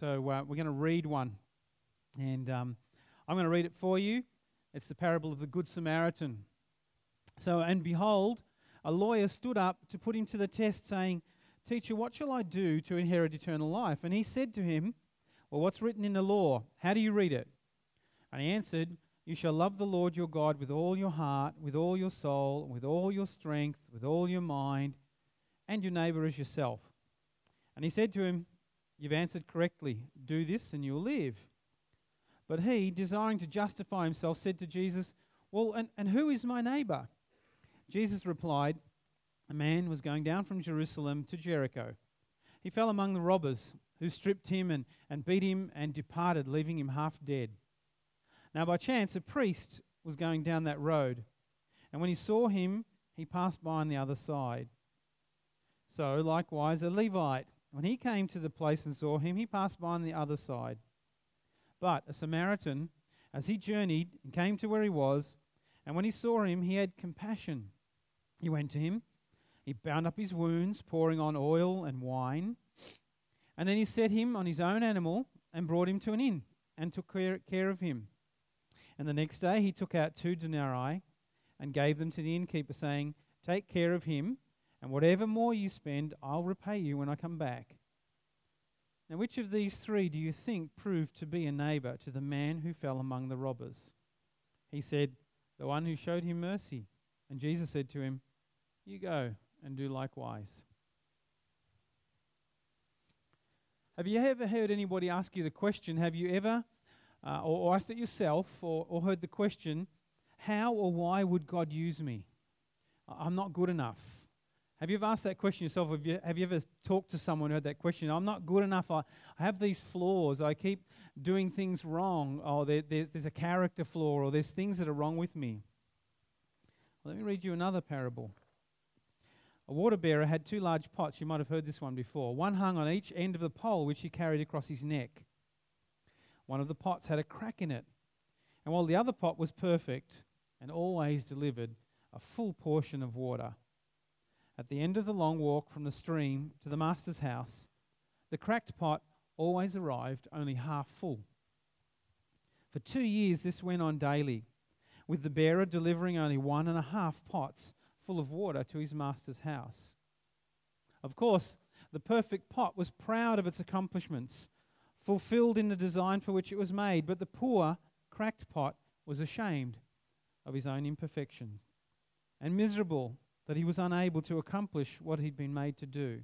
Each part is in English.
So uh, we're going to read one. And um, I'm going to read it for you. It's the parable of the Good Samaritan. So, and behold, a lawyer stood up to put him to the test, saying, Teacher, what shall I do to inherit eternal life? And he said to him, Well, what's written in the law? How do you read it? And he answered, You shall love the Lord your God with all your heart, with all your soul, with all your strength, with all your mind, and your neighbor as yourself. And he said to him, You've answered correctly. Do this and you'll live. But he, desiring to justify himself, said to Jesus, Well, and, and who is my neighbor? Jesus replied, A man was going down from Jerusalem to Jericho. He fell among the robbers, who stripped him and, and beat him and departed, leaving him half dead. Now, by chance, a priest was going down that road, and when he saw him, he passed by on the other side. So, likewise, a Levite, when he came to the place and saw him, he passed by on the other side. But a Samaritan, as he journeyed and came to where he was, and when he saw him, he had compassion. He went to him, he bound up his wounds, pouring on oil and wine. And then he set him on his own animal and brought him to an inn and took care, care of him. And the next day he took out two denarii and gave them to the innkeeper, saying, Take care of him, and whatever more you spend, I'll repay you when I come back. Now, which of these three do you think proved to be a neighbor to the man who fell among the robbers? He said, The one who showed him mercy. And Jesus said to him, You go and do likewise. Have you ever heard anybody ask you the question? Have you ever, uh, or, or, asked it yourself, or, or heard the question, How or why would God use me? I'm not good enough. Have you ever asked that question yourself? Have you, have you ever talked to someone who had that question? I'm not good enough. I, I have these flaws. I keep doing things wrong. Oh, there, there's, there's a character flaw, or there's things that are wrong with me. Let me read you another parable. A water bearer had two large pots. You might have heard this one before. One hung on each end of the pole, which he carried across his neck. One of the pots had a crack in it. And while the other pot was perfect and always delivered a full portion of water, at the end of the long walk from the stream to the master's house, the cracked pot always arrived only half full. For two years, this went on daily, with the bearer delivering only one and a half pots full of water to his master's house. Of course, the perfect pot was proud of its accomplishments, fulfilled in the design for which it was made, but the poor, cracked pot was ashamed of his own imperfections and miserable that he was unable to accomplish what he'd been made to do.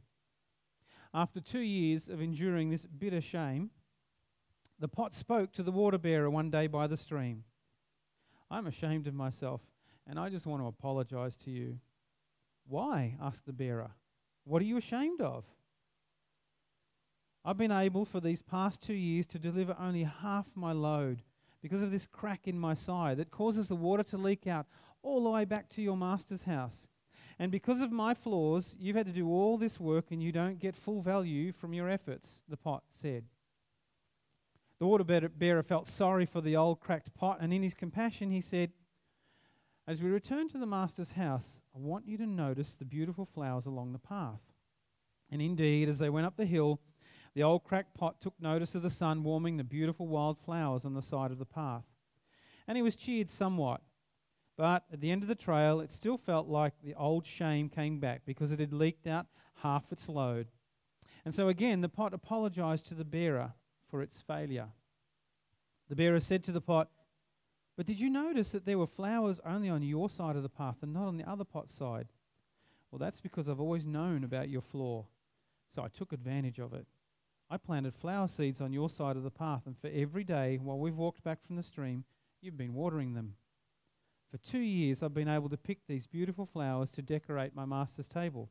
After two years of enduring this bitter shame, the pot spoke to the water bearer one day by the stream. I'm ashamed of myself, and I just want to apologize to you. Why? asked the bearer. What are you ashamed of? I've been able for these past two years to deliver only half my load because of this crack in my side that causes the water to leak out all the way back to your master's house. And because of my flaws, you've had to do all this work and you don't get full value from your efforts, the pot said. The water bearer felt sorry for the old cracked pot, and in his compassion, he said, As we return to the master's house, I want you to notice the beautiful flowers along the path. And indeed, as they went up the hill, the old cracked pot took notice of the sun warming the beautiful wild flowers on the side of the path. And he was cheered somewhat. But at the end of the trail, it still felt like the old shame came back because it had leaked out half its load. And so again, the pot apologized to the bearer for its failure. The bearer said to the pot, But did you notice that there were flowers only on your side of the path and not on the other pot's side? Well, that's because I've always known about your flaw, so I took advantage of it. I planted flower seeds on your side of the path, and for every day while we've walked back from the stream, you've been watering them. For two years, I've been able to pick these beautiful flowers to decorate my master's table.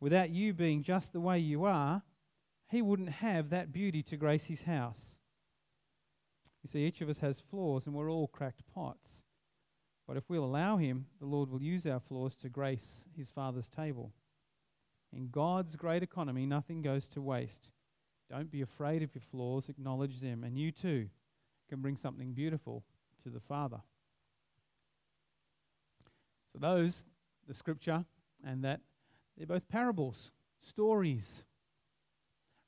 Without you being just the way you are, he wouldn't have that beauty to grace his house. You see, each of us has flaws, and we're all cracked pots. But if we'll allow him, the Lord will use our flaws to grace his Father's table. In God's great economy, nothing goes to waste. Don't be afraid of your flaws, acknowledge them, and you too can bring something beautiful to the Father. So, those, the scripture and that, they're both parables, stories,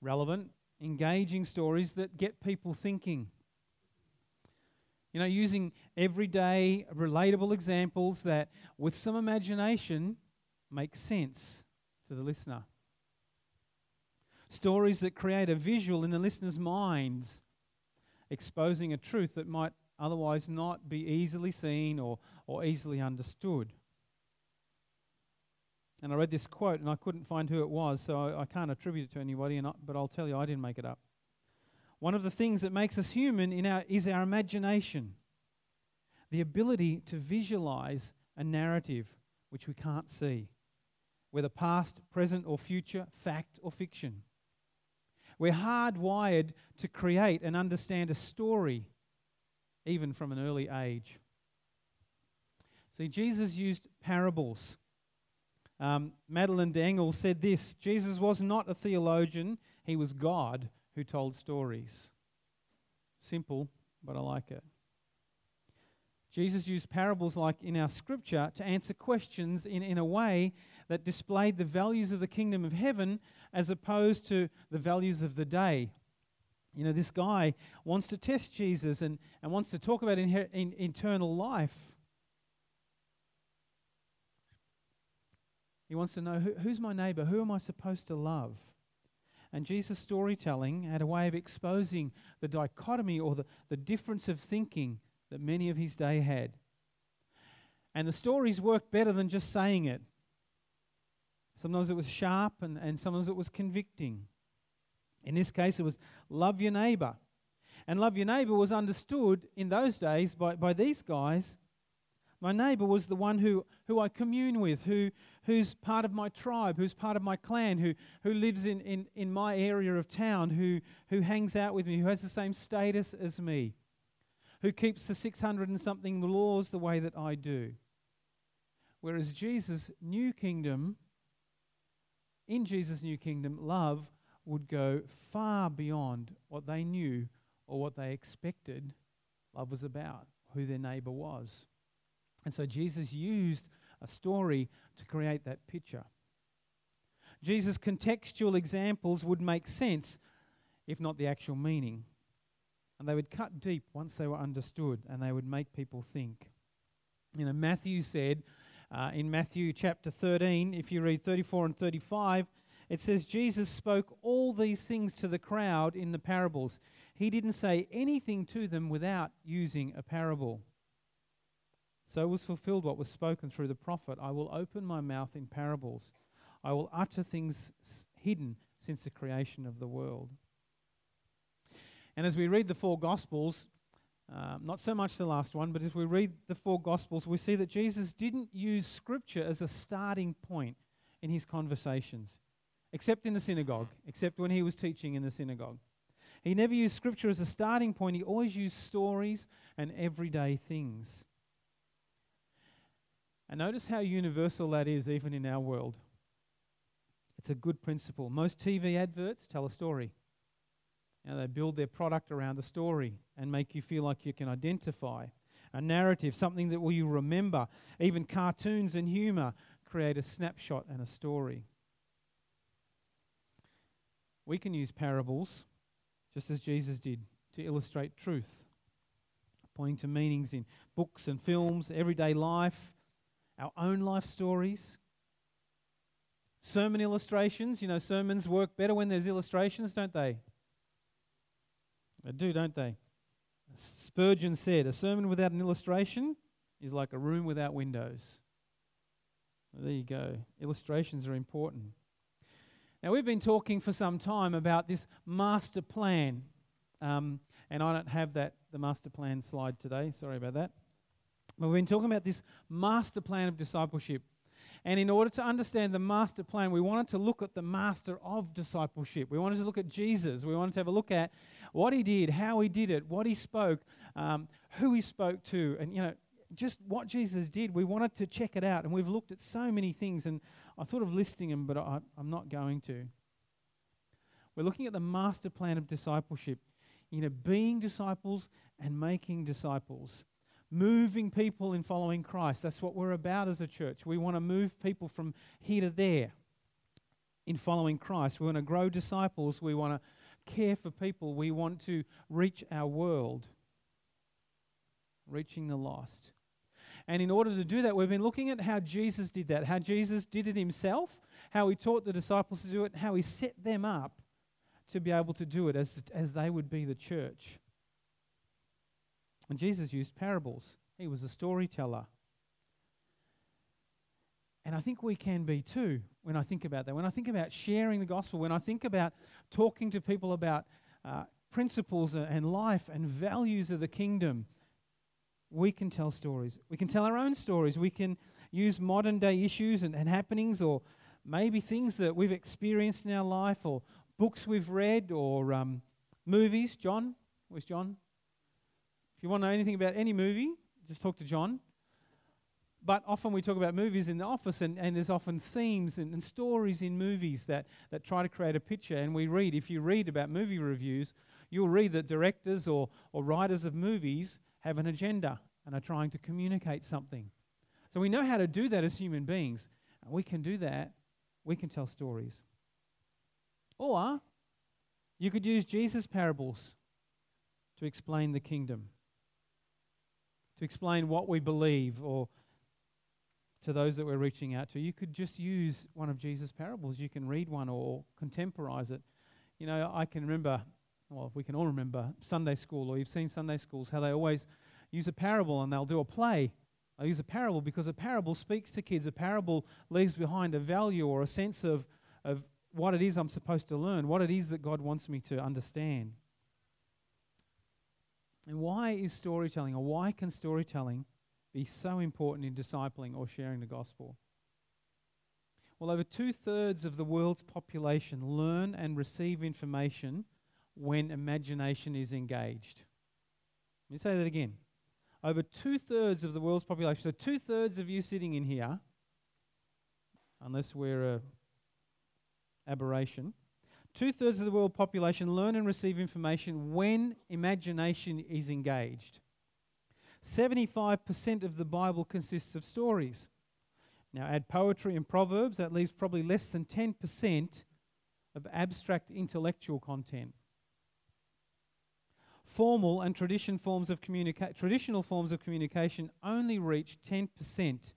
relevant engaging stories that get people thinking. You know, using everyday, relatable examples that, with some imagination, make sense to the listener. Stories that create a visual in the listener's minds, exposing a truth that might otherwise not be easily seen or, or easily understood. And I read this quote and I couldn't find who it was, so I, I can't attribute it to anybody, and I, but I'll tell you, I didn't make it up. One of the things that makes us human in our, is our imagination, the ability to visualize a narrative which we can't see, whether past, present, or future, fact or fiction. We're hardwired to create and understand a story, even from an early age. See, Jesus used parables. Um, Madeleine L'Engle said this Jesus was not a theologian, he was God who told stories. Simple, but I like it. Jesus used parables like in our scripture to answer questions in, in a way that displayed the values of the kingdom of heaven as opposed to the values of the day. You know, this guy wants to test Jesus and, and wants to talk about in, in, life. He wants to know who, who's my neighbor? Who am I supposed to love? And Jesus' storytelling had a way of exposing the dichotomy or the, the difference of thinking that many of his day had. And the stories worked better than just saying it. Sometimes it was sharp and, and sometimes it was convicting. In this case, it was love your neighbor. And love your neighbor was understood in those days by, by these guys. My neighbor was the one who, who I commune with, who, who's part of my tribe, who's part of my clan, who, who lives in, in, in my area of town, who, who hangs out with me, who has the same status as me, who keeps the 600 and something laws the way that I do. Whereas Jesus' new kingdom in Jesus' new kingdom, love would go far beyond what they knew or what they expected love was about, who their neighbor was. And so Jesus used a story to create that picture. Jesus' contextual examples would make sense, if not the actual meaning. And they would cut deep once they were understood and they would make people think. You know, Matthew said, uh, in Matthew chapter 13, if you read 34 and 35, it says Jesus spoke all these things to the crowd in the parables. He didn't say anything to them without using a parable. So was fulfilled what was spoken through the prophet I will open my mouth in parables, I will utter things hidden since the creation of the world. And as we read the four Gospels, um, not so much the last one, but as we read the four Gospels, we see that Jesus didn't use Scripture as a starting point in his conversations, except in the synagogue, except when he was teaching in the synagogue. He never used Scripture as a starting point, he always used stories and everyday things. And notice how universal that is, even in our world. It's a good principle. Most TV adverts tell a story. You know, they build their product around a story and make you feel like you can identify a narrative, something that will you remember. Even cartoons and humor create a snapshot and a story. We can use parables, just as Jesus did, to illustrate truth, pointing to meanings in books and films, everyday life, our own life stories. Sermon illustrations, you know, sermons work better when there's illustrations, don't they? They do, don't they? Spurgeon said, A sermon without an illustration is like a room without windows. There you go. Illustrations are important. Now, we've been talking for some time about this master plan. Um, and I don't have that the master plan slide today. Sorry about that. But we've been talking about this master plan of discipleship. And in order to understand the master plan, we wanted to look at the master of discipleship. We wanted to look at Jesus. We wanted to have a look at what he did, how he did it, what he spoke, um, who he spoke to, and, you know, just what Jesus did. We wanted to check it out. And we've looked at so many things, and I thought of listing them, but I, I'm not going to. We're looking at the master plan of discipleship. You know, being disciples and making disciples moving people in following Christ. That's what we're about as a church. We want to move people from here to there in following Christ. We want to grow disciples. We want to care for people. We want to reach our world, reaching the lost. And in order to do that, we've been looking at how Jesus did that, how Jesus did it himself, how he taught the disciples to do it, how he set them up to be able to do it as, as they would be the church. And Jesus used parables, he was a storyteller. And I think we can be too when I think about that. When I think about sharing the gospel, when I think about talking to people about uh, principles and life and values of the kingdom, we can tell stories. We can tell our own stories. We can use modern day issues and, and happenings or maybe things that we've experienced in our life or books we've read or um, movies. John? Where's John? If you want to know anything about any movie, just talk to John. But often we talk about movies in the office, and, and there's often themes and, and stories in movies that, that try to create a picture. And we read, if you read about movie reviews, you'll read that directors or, or writers of movies have an agenda and are trying to communicate something. So we know how to do that as human beings. We can do that. We can tell stories. Or you could use Jesus' parables to explain the kingdom, to explain what we believe or to those that we're reaching out to. You could just use one of Jesus' parables. You can read one or contemporize it. You know, I can remember, well, we can all remember Sunday school, or you've seen Sunday schools, how they always use a parable and they'll do a play. I use a parable because a parable speaks to kids. A parable leaves behind a value or a sense of, of what it is I'm supposed to learn, what it is that God wants me to understand. And why is storytelling, or why can storytelling be so important in discipling or sharing the gospel? Well, over two thirds of the world's population learn and receive information when imagination is engaged. Let me say that again. Over two thirds of the world's population, so two thirds of you sitting in here, unless we're a aberration, two thirds of the world population learn and receive information when imagination is engaged. 75% of the Bible consists of stories. Now, add poetry and proverbs, that leaves probably less than 10% of abstract intellectual content. Formal and tradition forms of communica- traditional forms of communication only reach 10%,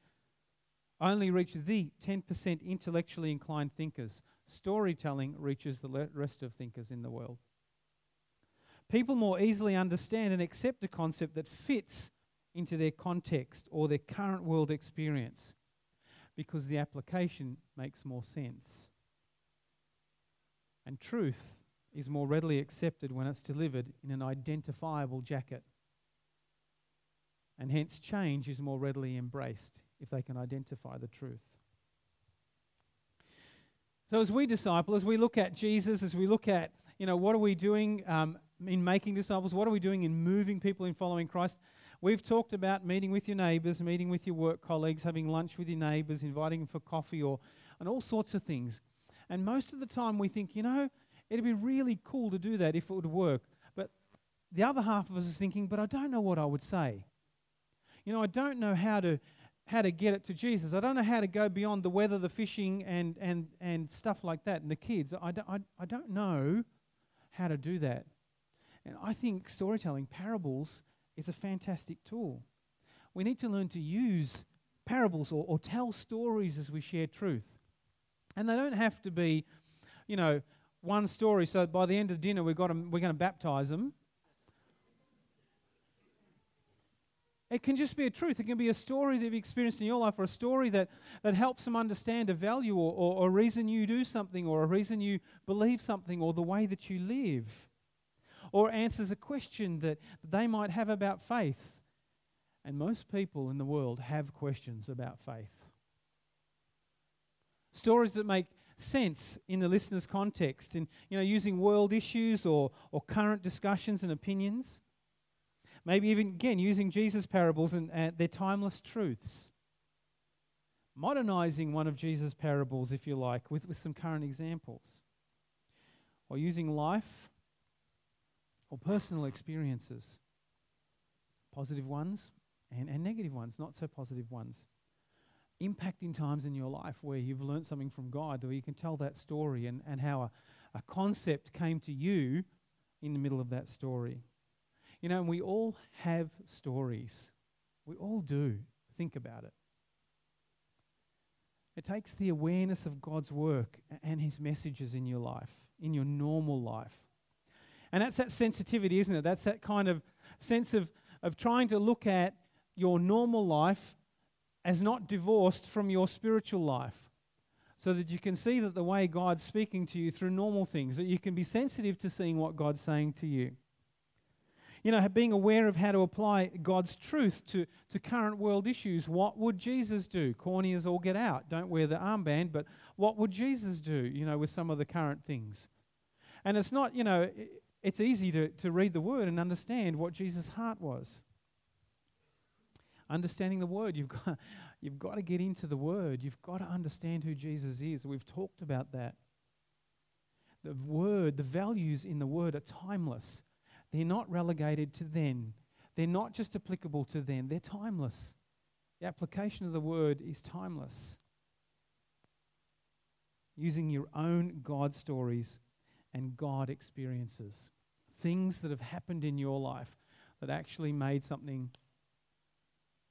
only reach the 10% intellectually inclined thinkers. Storytelling reaches the rest of thinkers in the world. People more easily understand and accept a concept that fits into their context or their current world experience because the application makes more sense. And truth is more readily accepted when it's delivered in an identifiable jacket. And hence, change is more readily embraced if they can identify the truth. So, as we disciple, as we look at Jesus, as we look at, you know, what are we doing um, in making disciples? What are we doing in moving people in following Christ? We've talked about meeting with your neighbours, meeting with your work colleagues, having lunch with your neighbours, inviting them for coffee, or and all sorts of things. And most of the time, we think, you know, it'd be really cool to do that if it would work. But the other half of us is thinking, but I don't know what I would say. You know, I don't know how to how to get it to Jesus. I don't know how to go beyond the weather, the fishing, and and and stuff like that, and the kids. I don't, I, I don't know how to do that. And I think storytelling, parables, is a fantastic tool. We need to learn to use parables or, or tell stories as we share truth. And they don't have to be, you know, one story. So by the end of dinner, we've got them, we're going to baptize them. It can just be a truth. It can be a story that you've experienced in your life or a story that, that helps them understand a value or, or, or a reason you do something or a reason you believe something or the way that you live or answers a question that they might have about faith. And most people in the world have questions about faith. Stories that make sense in the listener's context, in you know, using world issues or, or current discussions and opinions. Maybe even, again, using Jesus' parables and uh, their timeless truths. Modernizing one of Jesus' parables, if you like, with, with some current examples. Or using life or personal experiences, positive ones and, and negative ones, not so positive ones. Impacting times in your life where you've learned something from God, or you can tell that story and, and how a a concept came to you in the middle of that story. You know, and we all have stories. We all do. Think about it. It takes the awareness of God's work and His messages in your life, in your normal life. And that's that sensitivity, isn't it? That's that kind of sense of, of trying to look at your normal life as not divorced from your spiritual life. So that you can see that the way God's speaking to you through normal things, that you can be sensitive to seeing what God's saying to you. You know, being aware of how to apply God's truth to, to current world issues. What would Jesus do? Corny as all get out. Don't wear the armband, but what would Jesus do, you know, with some of the current things? And it's not, you know, it's easy to, to read the word and understand what Jesus' heart was. Understanding the word, you've got, you've got to get into the word. You've got to understand who Jesus is. We've talked about that. The word, the values in the word are timeless. They're not relegated to then. They're not just applicable to then, they're timeless. The application of the word is timeless. Using your own God stories and God experiences. Things that have happened in your life that actually made something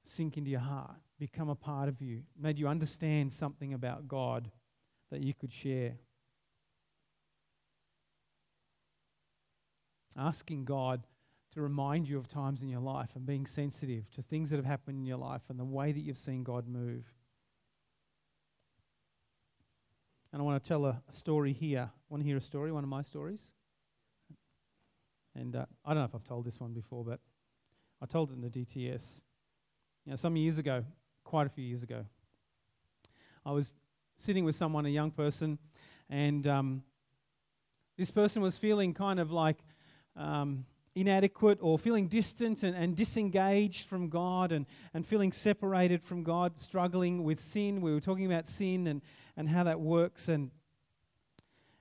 sink into your heart, become a part of you, made you understand something about God that you could share. asking God to remind you of times in your life and being sensitive to things that have happened in your life and the way that you've seen God move. And I want to tell a, story here. Want to hear a story, one of my stories? And uh, I don't know if I've told this one before, but I told it in the DTS. You know, some years ago, quite a few years ago, I was sitting with someone, a young person, and um, this person was feeling kind of like um, inadequate or feeling distant and, and, disengaged from God and, and feeling separated from God, struggling with sin. We were talking about sin and, and how that works. And,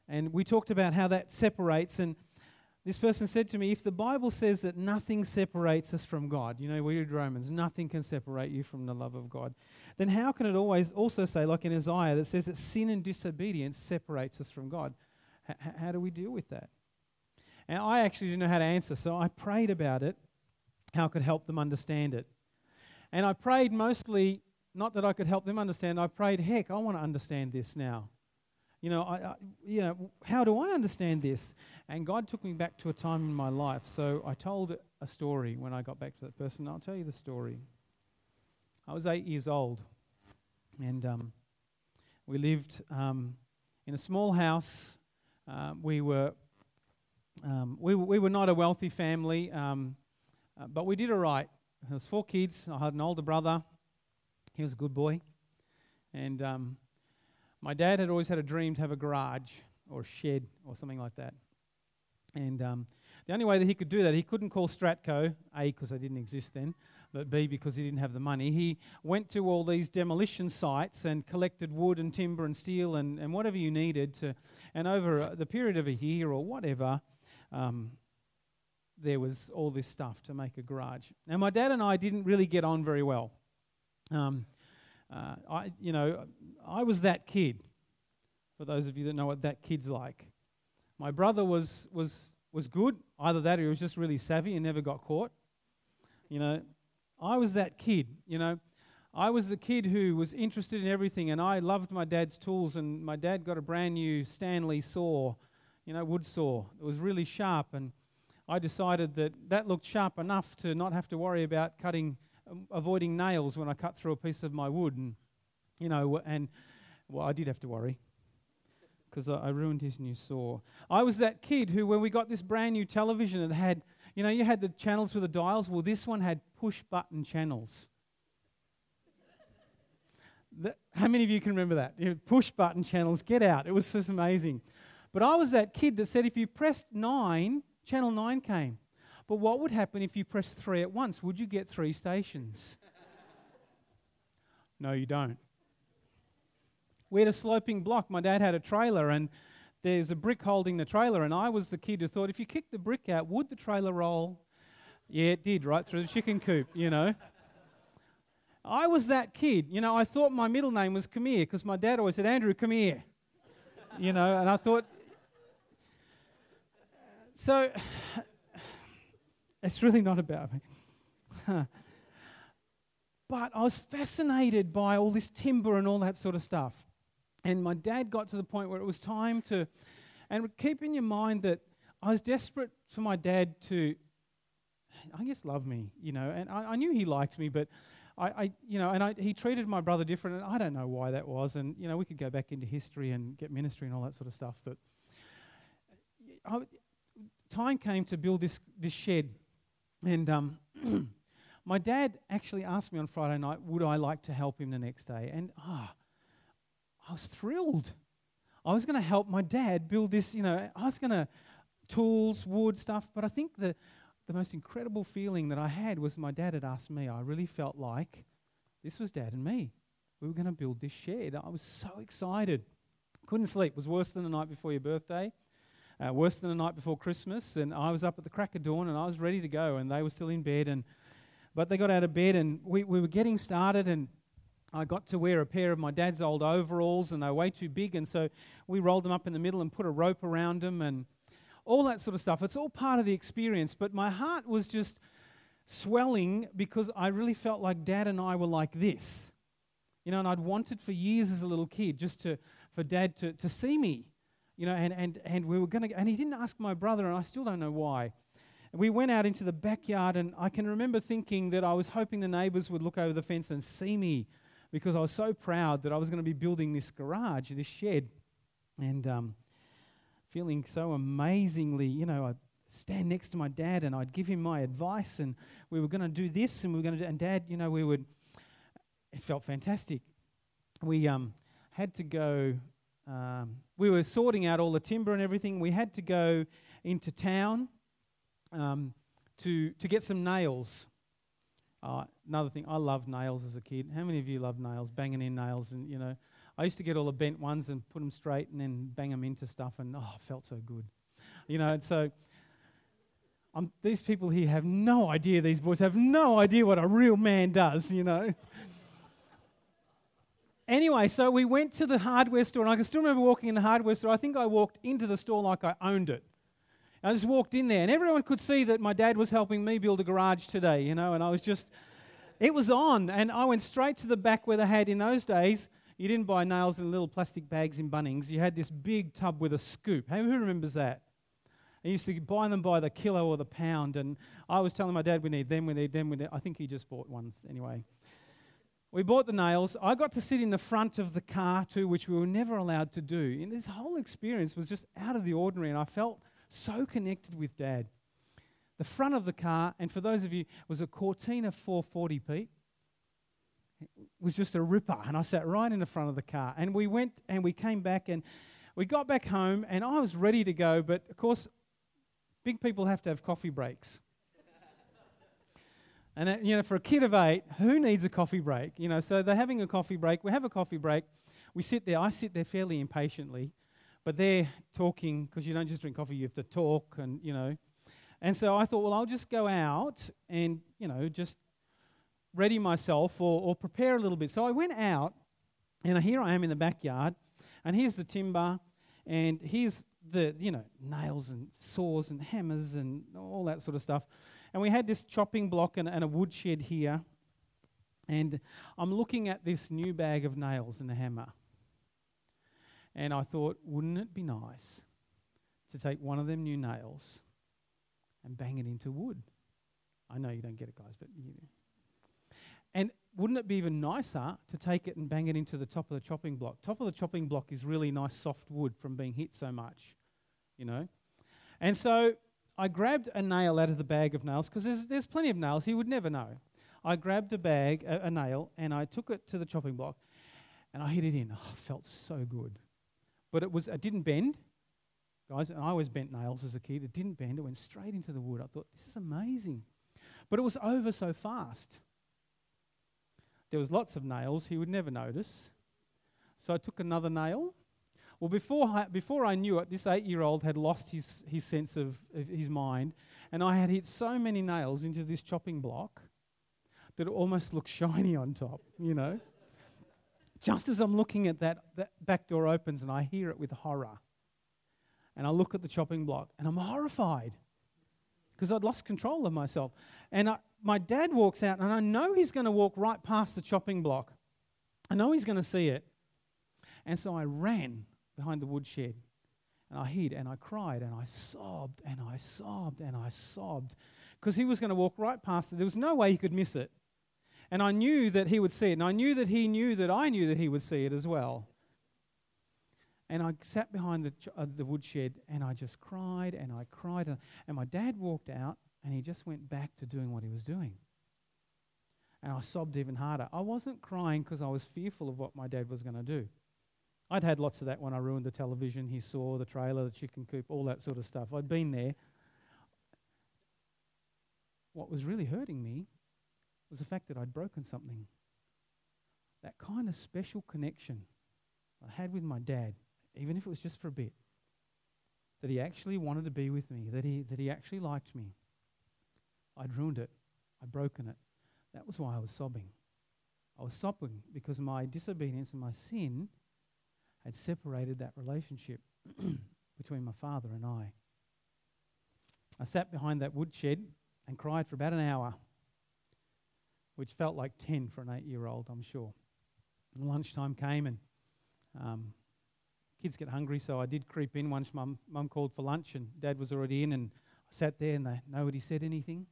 and we talked about how that separates. And this person said to me, if the Bible says that nothing separates us from God, you know, we read Romans, nothing can separate you from the love of God, then how can it always also say, like in Isaiah, that says that sin and disobedience separates us from God? H- how do we deal with that? And I actually didn't know how to answer, so I prayed about it, how I could help them understand it. And I prayed mostly, not that I could help them understand, I prayed, heck, I want to understand this now. You know, I, I, you know, how do I understand this? And God took me back to a time in my life. So I told a story when I got back to that person. I'll tell you the story. I was eight years old, and um, we lived um, in a small house. Uh, we were um, we, we were not a wealthy family, um, uh, but we did all right. There was four kids. I had an older brother. He was a good boy. And um, my dad had always had a dream to have a garage or a shed or something like that. And um, the only way that he could do that, he couldn't call Stratco, A, because they didn't exist then, but B, because he didn't have the money. He went to all these demolition sites and collected wood and timber and steel and, and whatever you needed to. And over uh, the period of a year or whatever, um, there was all this stuff to make a garage. Now, my dad and I didn't really get on very well. Um, uh, I, you know, I was that kid. For those of you that know what that kid's like, my brother was was was good. Either that, or he was just really savvy and never got caught. You know, I was that kid. You know, I was the kid who was interested in everything, and I loved my dad's tools. And my dad got a brand new Stanley saw you know, wood saw. It was really sharp, and I decided that that looked sharp enough to not have to worry about cutting, Um, avoiding nails when I cut through a piece of my wood. And, you know, and, well, I did have to worry because I, I ruined his new saw. I was that kid who, when we got this brand new television, it had, you know, you had the channels with the dials. Well, this one had push button channels. The, how many of you can remember that? You know, push button channels, get out. It was just amazing. But I was that kid that said if you pressed 9, Channel 9 came. But what would happen if you pressed 3 at once? Would you get three stations? no, you don't. We had a sloping block. My dad had a trailer, and there's a brick holding the trailer. And I was the kid who thought if you kicked the brick out, would the trailer roll? Yeah, it did, right through the chicken coop, you know. I was that kid. You know, I thought my middle name was Come here because my dad always said, Andrew, come here. You know, and I thought so it's really not about me. but I was fascinated by all this timber and all that sort of stuff. And my dad got to the point where it was time to, and keep in your mind that I was desperate for my dad to, I guess, love me, you know. And I, I knew he liked me, but I, I you know, and I, he treated my brother different, and I don't know why that was. And you know, we could go back into history and get ministry and all that sort of stuff. But I, time came to build this this shed, and um, my dad actually asked me on Friday night, would I like to help him the next day? And ah, oh, I was thrilled. I was going to help my dad build this. You know, I was going to tools, wood, stuff. But I think the, the most incredible feeling that I had was my dad had asked me. I really felt like this was dad and me. We were going to build this shed. I was so excited. Couldn't sleep. It was worse than the night before your birthday, uh, worse than the night before Christmas. And I was up at the crack of dawn and I was ready to go, and they were still in bed. And but they got out of bed and we, we were getting started and I got to wear a pair of my dad's old overalls and they were way too big and so we rolled them up in the middle and put a rope around them and all that sort of stuff. It's all part of the experience, but my heart was just swelling because I really felt like dad and I were like this. You know, and I'd wanted for years as a little kid just to, for dad to, to see me. You know, and, and, and we were going to, and he didn't ask my brother, and I still don't know why. We went out into the backyard, and I can remember thinking that I was hoping the neighbors would look over the fence and see me because I was so proud that I was going to be building this garage, this shed. And um, feeling so amazingly, you know, I'd stand next to my dad and I'd give him my advice and we were going to do this and we were going to and dad, you know, we would, it felt fantastic. We um, had to go, um, we were sorting out all the timber and everything. We had to go into town um, to, to get some nails. Uh, another thing, I loved nails as a kid. How many of you love nails, banging in nails and, you know, I used to get all the bent ones and put them straight and then bang them into stuff, and oh, felt so good. You know, and so um, these people here have no idea, these boys have no idea what a real man does, you know. Anyway, so we went to the hardware store, and I can still remember walking in the hardware store. I think I walked into the store like I owned it. I just walked in there, and everyone could see that my dad was helping me build a garage today, you know, and I was just, it was on. And I went straight to the back where they had, in those days, you didn't buy nails in little plastic bags in Bunnings. You had this big tub with a scoop. Hey, Who remembers that? I used to buy them by the kilo or the pound, and I was telling my dad we need them, we need them, we need. I think he just bought one anyway. We bought the nails. I got to sit in the front of the car too, which we were never allowed to do. And this whole experience was just out of the ordinary, and I felt so connected with Dad. The front of the car, and for those of you, was a Cortina 440, Pete was just a ripper. And I sat right in the front of the car. And we went and we came back and we got back home and I was ready to go. But of course, big people have to have coffee breaks. And, uh, you know, for a kid of eight, who needs a coffee break? You know, so they're having a coffee break. We have a coffee break. We sit there. I sit there fairly impatiently. But they're talking because you don't just drink coffee, you have to talk and, you know. And so I thought, well, I'll just go out and, you know, just ready myself or, or prepare a little bit. So I went out, and here I am in the backyard, and here's the timber, and here's the, you know, nails and saws and hammers and all that sort of stuff. And we had this chopping block and, and a woodshed here. And I'm looking at this new bag of nails and a hammer. And I thought, wouldn't it be nice to take one of them new nails and bang it into wood? I know you don't get it, guys, but you, and wouldn't it be even nicer to take it and bang it into the top of the chopping block? Top of the chopping block is really nice soft wood from being hit so much, you know. And so I grabbed a nail out of the bag of nails because there's, there's plenty of nails. He would never know. I grabbed a bag, a, a, nail, and I took it to the chopping block and I hit it in. Oh, it felt so good. But it was, it didn't bend, guys. And I always bent nails as a kid. It didn't bend. It went straight into the wood. I thought, this is amazing. But it was over so fast. There was lots of nails he would never notice. So I took another nail. Well, before I, before I knew it, this eight year old had lost his, his sense of, of his mind, and I had hit so many nails into this chopping block that it almost looked shiny on top, you know. Just as I'm looking at that, that back door opens and I hear it with horror. and I look at the chopping block and I'm horrified because I'd lost control of myself. And I, my dad walks out, and I know he's going to walk right past the chopping block. I know he's going to see it. And so I ran behind the woodshed and I hid and I cried and I sobbed and I sobbed and I sobbed because he was going to walk right past it. There was no way he could miss it. And I knew that he would see it. And I knew that he knew that I knew that he would see it as well. And I sat behind the, uh, the woodshed and I just cried and I cried. And, and my dad walked out and he just went back to doing what he was doing. And I sobbed even harder. I wasn't crying because I was fearful of what my dad was going to do. I'd had lots of that when I ruined the television. He saw the trailer, the chicken coop, all that sort of stuff. I'd been there. What was really hurting me was the fact that I'd broken something. That kind of special connection I had with my dad even if it was just for a bit, that he actually wanted to be with me, that he, that he actually liked me. I'd ruined it. I'd broken it. That was why I was sobbing. I was sobbing because my disobedience and my sin had separated that relationship between my father and I. I sat behind that woodshed and cried for about an hour, which felt like 10 for an eight year old, I'm sure. And lunchtime came and um, kids get hungry, so I did creep in once mum, mum called for lunch and dad was already in and I sat there and they, nobody said anything.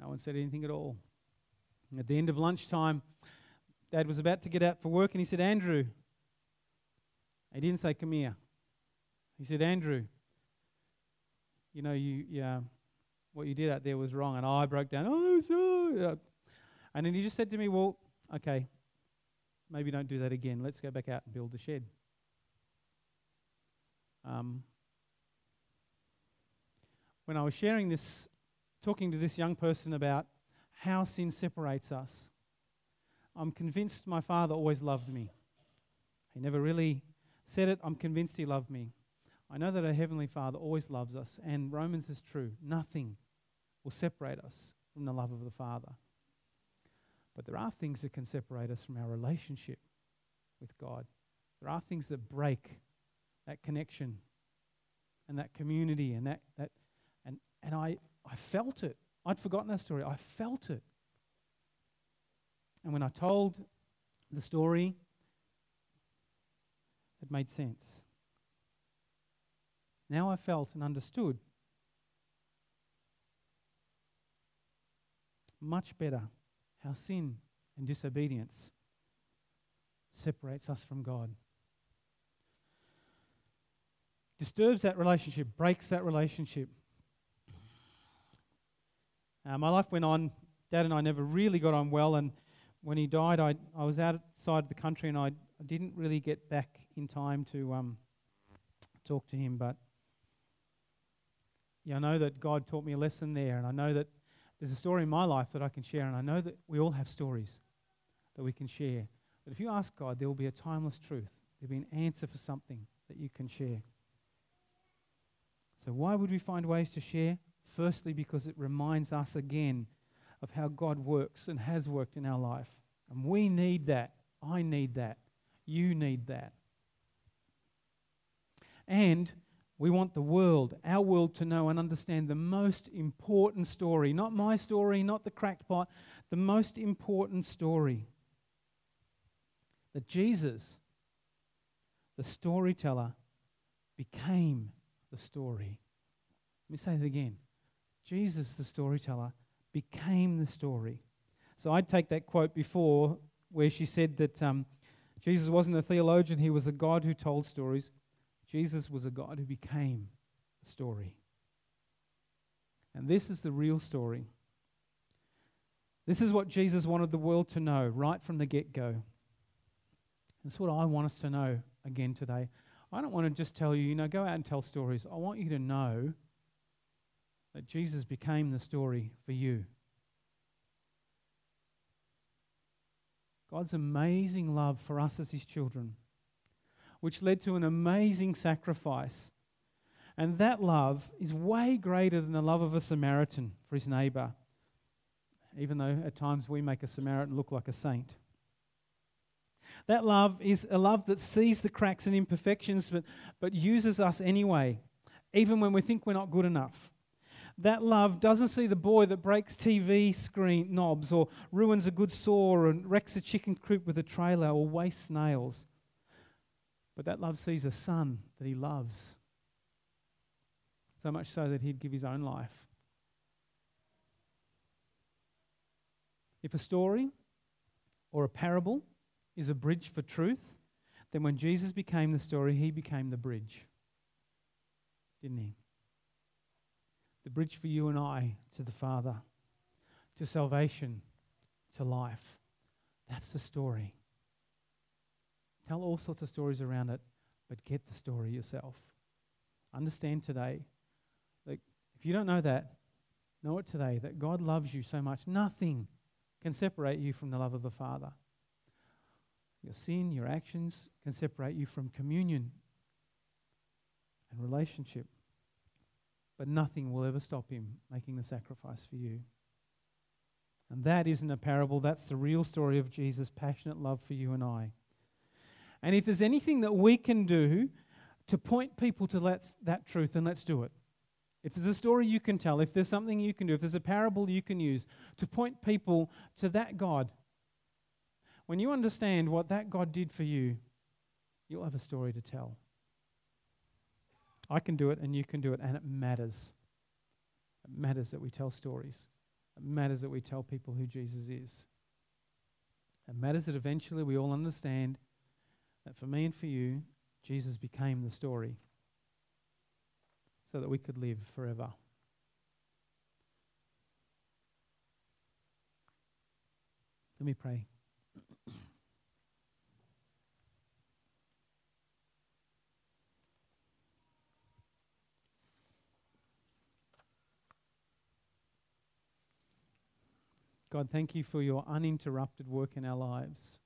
No one said anything at all. And at the end of lunchtime, dad was about to get out for work and he said, Andrew. He didn't say, come here. He said, Andrew, you know, you, yeah, what you did out there was wrong. And I broke down, oh, sorry. And then he just said to me, well, okay, maybe don't do that again. Let's go back out and build the shed. Um, when I was sharing this, talking to this young person about how sin separates us, I'm convinced my father always loved me. He never really said it, I'm convinced he loved me. I know that our Heavenly Father always loves us, and Romans is true. Nothing will separate us from the love of the Father. But there are things that can separate us from our relationship with God. There are things that break that connection and that community and that, that and, and I, I felt it. I'd forgotten that story. I felt it. And when I told the story, it made sense. Now I felt and understood much better how sin and disobedience separates us from God disturbs that relationship, breaks that relationship. Uh, my life went on. Dad and I never really got on well, and when he died, I, I was outside the country and I, I didn't really get back in time to um, talk to him. But yeah, I know that God taught me a lesson there, and I know that there's a story in my life that I can share, and I know that we all have stories that we can share. But if you ask God, there will be a timeless truth. There'll be an answer for something that you can share. So, why would we find ways to share? Firstly, because it reminds us again of how God works and has worked in our life. And we need that. I need that. You need that. And we want the world, our world, to know and understand the most important story. Not my story, not the cracked pot, the most important story. That Jesus, the storyteller, became the story. Let me say that again. Jesus, the storyteller, became the story. So I'd take that quote before where she said that um, Jesus wasn't a theologian, he was a God who told stories. Jesus was a God who became the story. And this is the real story. This is what Jesus wanted the world to know right from the get go. That's what I want us to know again today. I don't want to just tell you, you know, go out and tell stories. I want you to know that Jesus became the story for you. God's amazing love for us as his children, which led to an amazing sacrifice. And that love is way greater than the love of a Samaritan for his neighbor, even though at times we make a Samaritan look like a saint. That love is a love that sees the cracks and imperfections but, but uses us anyway, even when we think we're not good enough. That love doesn't see the boy that breaks TV screen knobs or ruins a good saw and wrecks a chicken coop with a trailer or wastes nails. But that love sees a son that he loves. So much so that he'd give his own life. If a story or a parable is a bridge for truth, then when Jesus became the story, he became the bridge. Didn't he? The bridge for you and I to the Father, to salvation, to life. That's the story. Tell all sorts of stories around it, but get the story yourself. Understand today that if you don't know that, know it today that God loves you so much. Nothing can separate you from the love of the Father. Your sin, your actions can separate you from communion and relationship. But nothing will ever stop him making the sacrifice for you. And that isn't a parable, that's the real story of Jesus' passionate love for you and I. And if there's anything that we can do to point people to that truth, then let's do it. If there's a story you can tell, if there's something you can do, if there's a parable you can use to point people to that God, when you understand what that God did for you, you'll have a story to tell. I can do it and you can do it, and it matters. It matters that we tell stories. It matters that we tell people who Jesus is. It matters that eventually we all understand that for me and for you, Jesus became the story so that we could live forever. Let me pray. God, thank you for your uninterrupted work in our lives.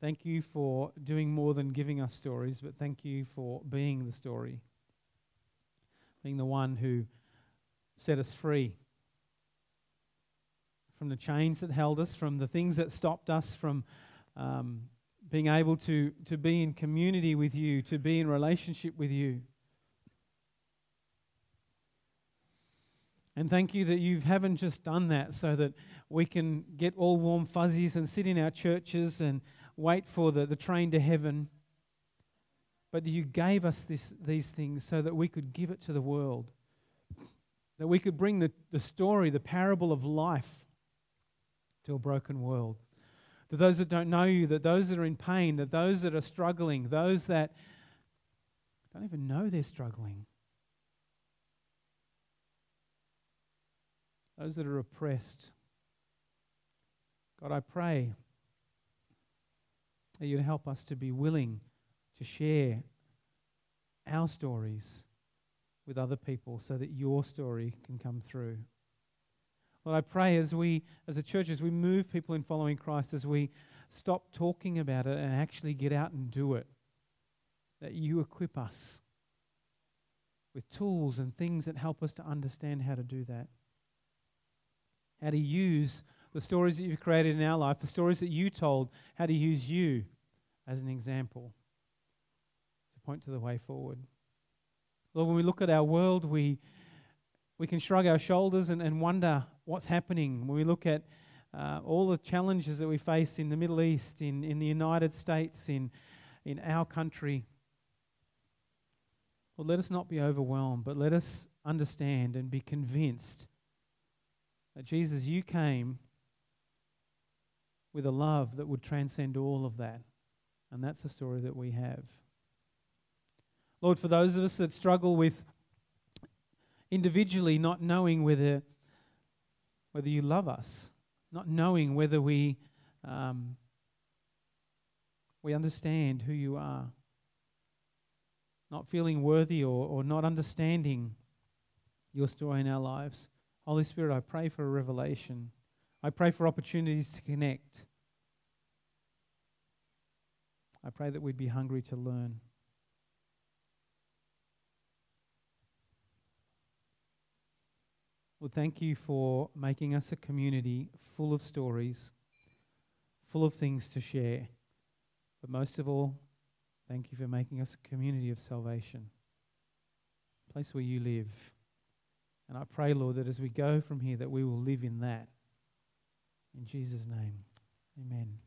Thank you for doing more than giving us stories, but thank you for being the story, being the one who set us free from the chains that held us, from the things that stopped us from um, being able to, to be in community with you, to be in relationship with you. And thank you that you haven't just done that so that we can get all warm fuzzies and sit in our churches and wait for the, the train to heaven. But you gave us this, these things so that we could give it to the world. That we could bring the, the story, the parable of life to a broken world. To those that don't know you, that those that are in pain, that those that are struggling, those that don't even know they're struggling. Those that are oppressed. God, I pray that you'd help us to be willing to share our stories with other people so that your story can come through. Lord, I pray as we, as a church, as we move people in following Christ, as we stop talking about it and actually get out and do it, that you equip us with tools and things that help us to understand how to do that how to use the stories that you've created in our life, the stories that you told, how to use you as an example to point to the way forward. Lord, when we look at our world, we, we can shrug our shoulders and, and wonder what's happening. When we look at uh, all the challenges that we face in the Middle East, in, in the United States, in, in our country, Lord, let us not be overwhelmed, but let us understand and be convinced that Jesus, you came with a love that would transcend all of that. And that's the story that we have. Lord, for those of us that struggle with individually not knowing whether, whether you love us, not knowing whether we, um, we understand who you are, not feeling worthy or, or not understanding your story in our lives. Holy Spirit, I pray for a revelation. I pray for opportunities to connect. I pray that we'd be hungry to learn. Well, thank you for making us a community full of stories, full of things to share. But most of all, thank you for making us a community of salvation, a place where you live. And I pray, Lord, that as we go from here, that we will live in that. In Jesus' name, amen.